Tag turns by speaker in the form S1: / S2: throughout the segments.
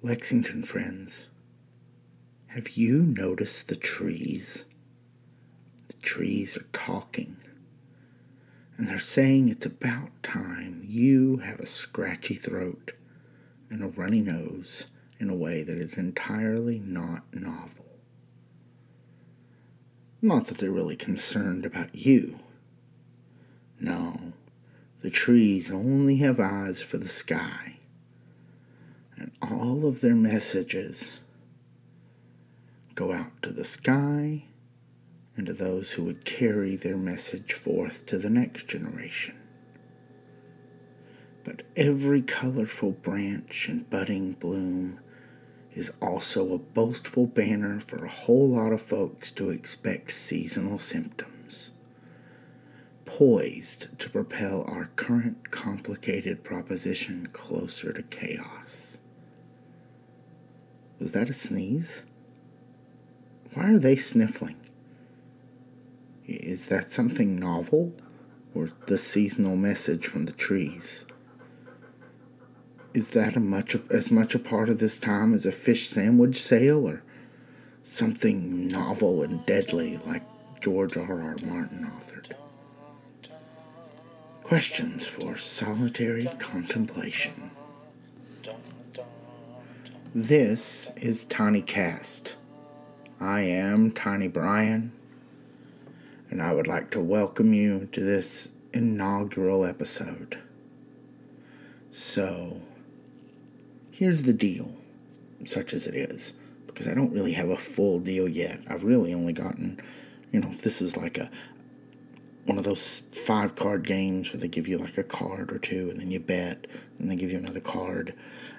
S1: Lexington friends, have you noticed the trees? The trees are talking. And they're saying it's about time you have a scratchy throat and a runny nose in a way that is entirely not novel. Not that they're really concerned about you. No, the trees only have eyes for the sky. And all of their messages go out to the sky and to those who would carry their message forth to the next generation. But every colorful branch and budding bloom is also a boastful banner for a whole lot of folks to expect seasonal symptoms, poised to propel our current complicated proposition closer to chaos. Was that a sneeze? Why are they sniffling? Is that something novel or the seasonal message from the trees? Is that a much as much a part of this time as a fish sandwich sale or something novel and deadly like George R. R. Martin authored? Questions for solitary contemplation. This is Tiny Cast. I am Tiny Brian and I would like to welcome you to this inaugural episode. So, here's the deal, such as it is, because I don't really have a full deal yet. I've really only gotten, you know, if this is like a one of those five card games where they give you like a card or two and then you bet and they give you another card.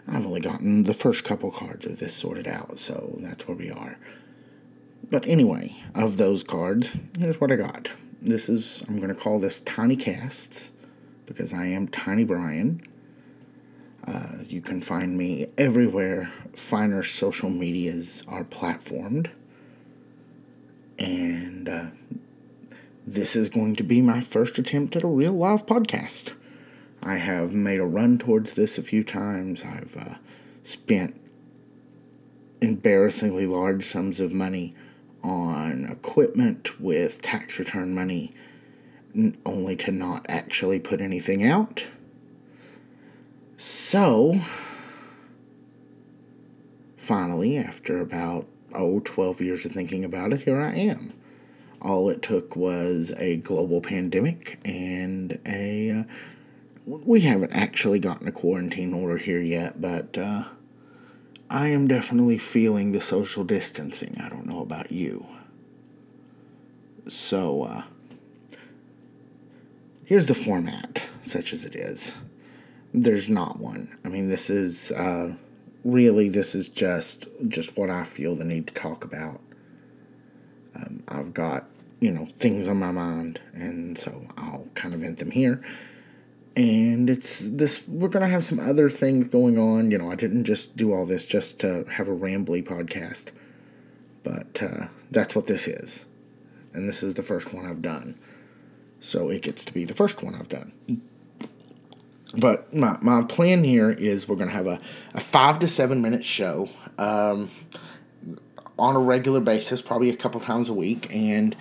S1: I've only gotten the first couple cards of this sorted out, so that's where we are. But anyway, of those cards, here's what I got. This is, I'm going to call this Tiny Casts because I am Tiny Brian. Uh, you can find me everywhere finer social medias are platformed. And uh, this is going to be my first attempt at a real live podcast. I have made a run towards this a few times. I've uh, spent embarrassingly large sums of money on equipment with tax return money only to not actually put anything out. So, finally, after about, oh, 12 years of thinking about it, here I am. All it took was a global pandemic and a. Uh, we haven't actually gotten a quarantine order here yet, but uh, I am definitely feeling the social distancing. I don't know about you. So, uh, here's the format, such as it is. There's not one. I mean, this is uh, really this is just just what I feel the need to talk about. Um, I've got you know things on my mind, and so I'll kind of vent them here. And it's this we're gonna have some other things going on. You know i didn't just do all this just to have a rambly podcast but uh, that's what this is. And this is the first one i've done. So it gets to be the first one i've done. But my, my plan here is we're going to have a, a five to seven minute show. Um, on a regular basis probably a couple times a week and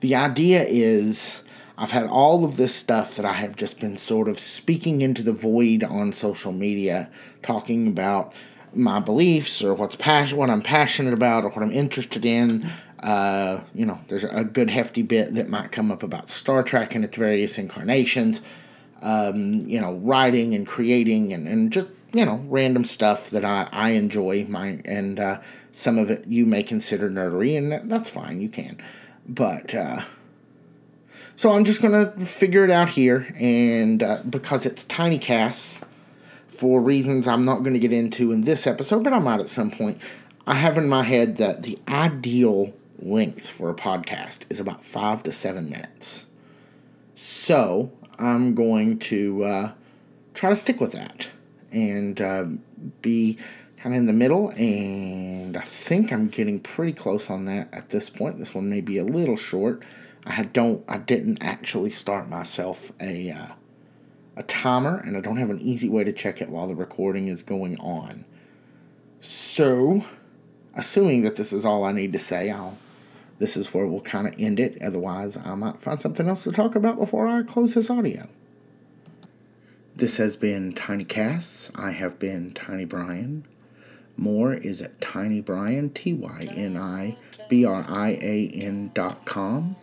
S1: the idea is I've had all of this stuff that I have just been sort of speaking into the void on social media, talking about my beliefs or what's passion, what I'm passionate about or what I'm interested in. Uh, you know, there's a good hefty bit that might come up about Star Trek and its various incarnations. Um, you know, writing and creating and, and just you know random stuff that I, I enjoy. My and uh, some of it you may consider nerdery, and that's fine. You can, but. Uh, so I'm just going to figure it out here, and uh, because it's tiny casts, for reasons I'm not going to get into in this episode, but I might at some point, I have in my head that the ideal length for a podcast is about five to seven minutes. So I'm going to uh, try to stick with that and uh, be kind of in the middle, and I think I'm getting pretty close on that at this point. This one may be a little short. I don't, I didn't actually start myself a uh, a timer, and I don't have an easy way to check it while the recording is going on. So, assuming that this is all I need to say, I'll this is where we'll kind of end it. Otherwise, I might find something else to talk about before I close this audio. This has been Tiny Casts. I have been Tiny Brian. More is at Tiny Brian, T Y N I B R I A N dot com.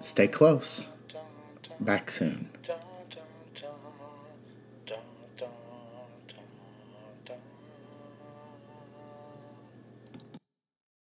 S1: Stay close. Back soon.